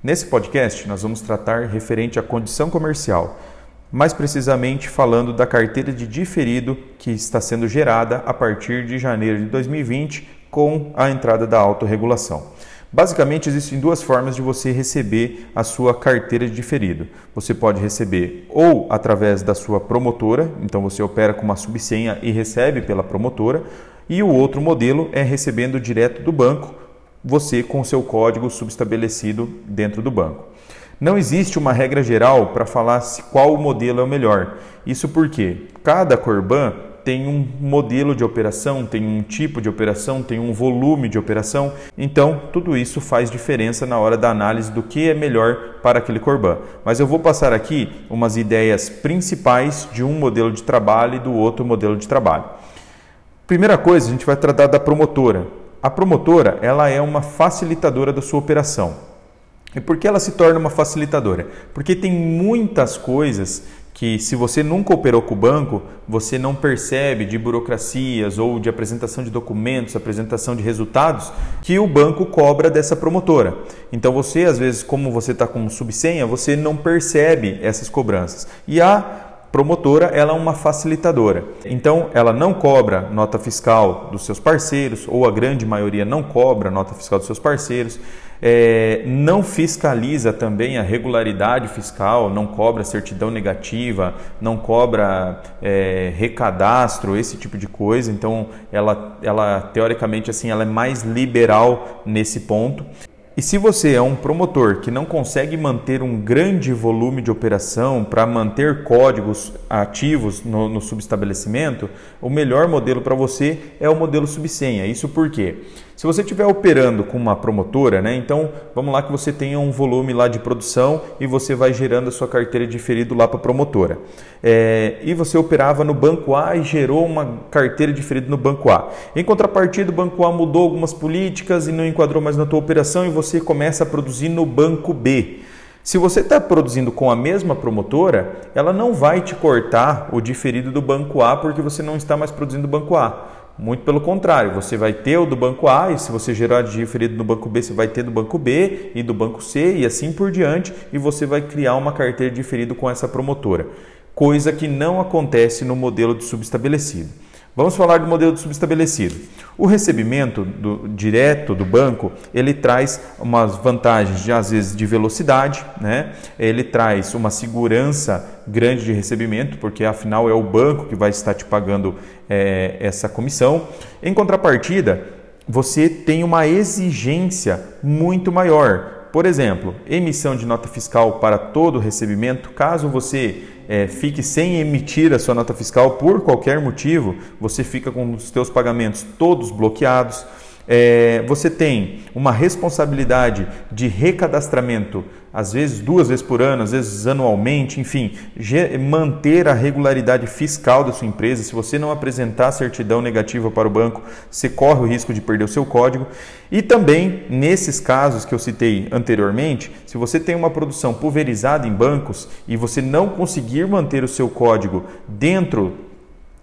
Nesse podcast, nós vamos tratar referente à condição comercial, mais precisamente falando da carteira de diferido que está sendo gerada a partir de janeiro de 2020 com a entrada da autorregulação. Basicamente, existem duas formas de você receber a sua carteira de diferido. Você pode receber ou através da sua promotora, então você opera com uma subsenha e recebe pela promotora, e o outro modelo é recebendo direto do banco você com seu código subestabelecido dentro do banco. Não existe uma regra geral para falar se qual modelo é o melhor. Isso porque cada Corban tem um modelo de operação, tem um tipo de operação, tem um volume de operação. Então, tudo isso faz diferença na hora da análise do que é melhor para aquele Corban. Mas eu vou passar aqui umas ideias principais de um modelo de trabalho e do outro modelo de trabalho. Primeira coisa, a gente vai tratar da promotora. A promotora, ela é uma facilitadora da sua operação. E por que ela se torna uma facilitadora? Porque tem muitas coisas que se você nunca operou com o banco, você não percebe de burocracias ou de apresentação de documentos, apresentação de resultados que o banco cobra dessa promotora. Então você, às vezes, como você está com subsenha, você não percebe essas cobranças. E a promotora ela é uma facilitadora. Então, ela não cobra nota fiscal dos seus parceiros, ou a grande maioria não cobra nota fiscal dos seus parceiros, é, não fiscaliza também a regularidade fiscal, não cobra certidão negativa, não cobra é, recadastro, esse tipo de coisa. Então, ela, ela teoricamente assim, ela é mais liberal nesse ponto. E se você é um promotor que não consegue manter um grande volume de operação para manter códigos ativos no, no subestabelecimento, o melhor modelo para você é o modelo subsenha. Isso porque se você estiver operando com uma promotora, né, então vamos lá que você tenha um volume lá de produção e você vai gerando a sua carteira diferido lá para a promotora. É, e você operava no banco A e gerou uma carteira diferida no banco A. Em contrapartida, o banco A mudou algumas políticas e não enquadrou mais na tua operação e você começa a produzir no banco B. Se você está produzindo com a mesma promotora, ela não vai te cortar o diferido do banco A porque você não está mais produzindo do banco A. Muito pelo contrário, você vai ter o do banco A e se você gerar diferido no banco B, você vai ter do banco B e do banco C e assim por diante, e você vai criar uma carteira de diferido com essa promotora, coisa que não acontece no modelo de subestabelecido. Vamos falar do modelo de subestabelecido. O recebimento do, direto do banco, ele traz umas vantagens, de, às vezes, de velocidade, né? ele traz uma segurança grande de recebimento, porque afinal é o banco que vai estar te pagando é, essa comissão. Em contrapartida, você tem uma exigência muito maior. Por exemplo, emissão de nota fiscal para todo recebimento, caso você é, fique sem emitir a sua nota fiscal por qualquer motivo, você fica com os seus pagamentos todos bloqueados. É, você tem uma responsabilidade de recadastramento, às vezes duas vezes por ano, às vezes anualmente, enfim, manter a regularidade fiscal da sua empresa. Se você não apresentar certidão negativa para o banco, você corre o risco de perder o seu código. E também, nesses casos que eu citei anteriormente, se você tem uma produção pulverizada em bancos e você não conseguir manter o seu código dentro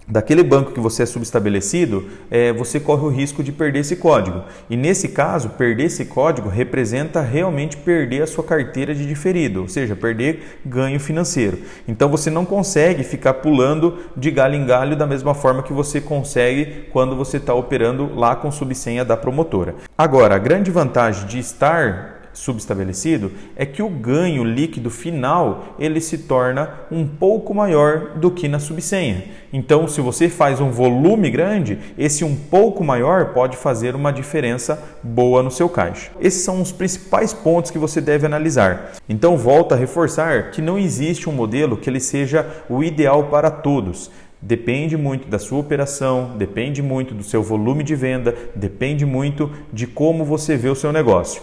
daquele banco que você é subestabelecido, é, você corre o risco de perder esse código. E nesse caso, perder esse código representa realmente perder a sua carteira de diferido, ou seja, perder ganho financeiro. Então você não consegue ficar pulando de galho em galho da mesma forma que você consegue quando você está operando lá com subsenha da promotora. Agora, a grande vantagem de estar subestabelecido é que o ganho líquido final ele se torna um pouco maior do que na subsenha. Então, se você faz um volume grande, esse um pouco maior pode fazer uma diferença boa no seu caixa. Esses são os principais pontos que você deve analisar. Então, volta a reforçar que não existe um modelo que ele seja o ideal para todos. Depende muito da sua operação, depende muito do seu volume de venda, depende muito de como você vê o seu negócio.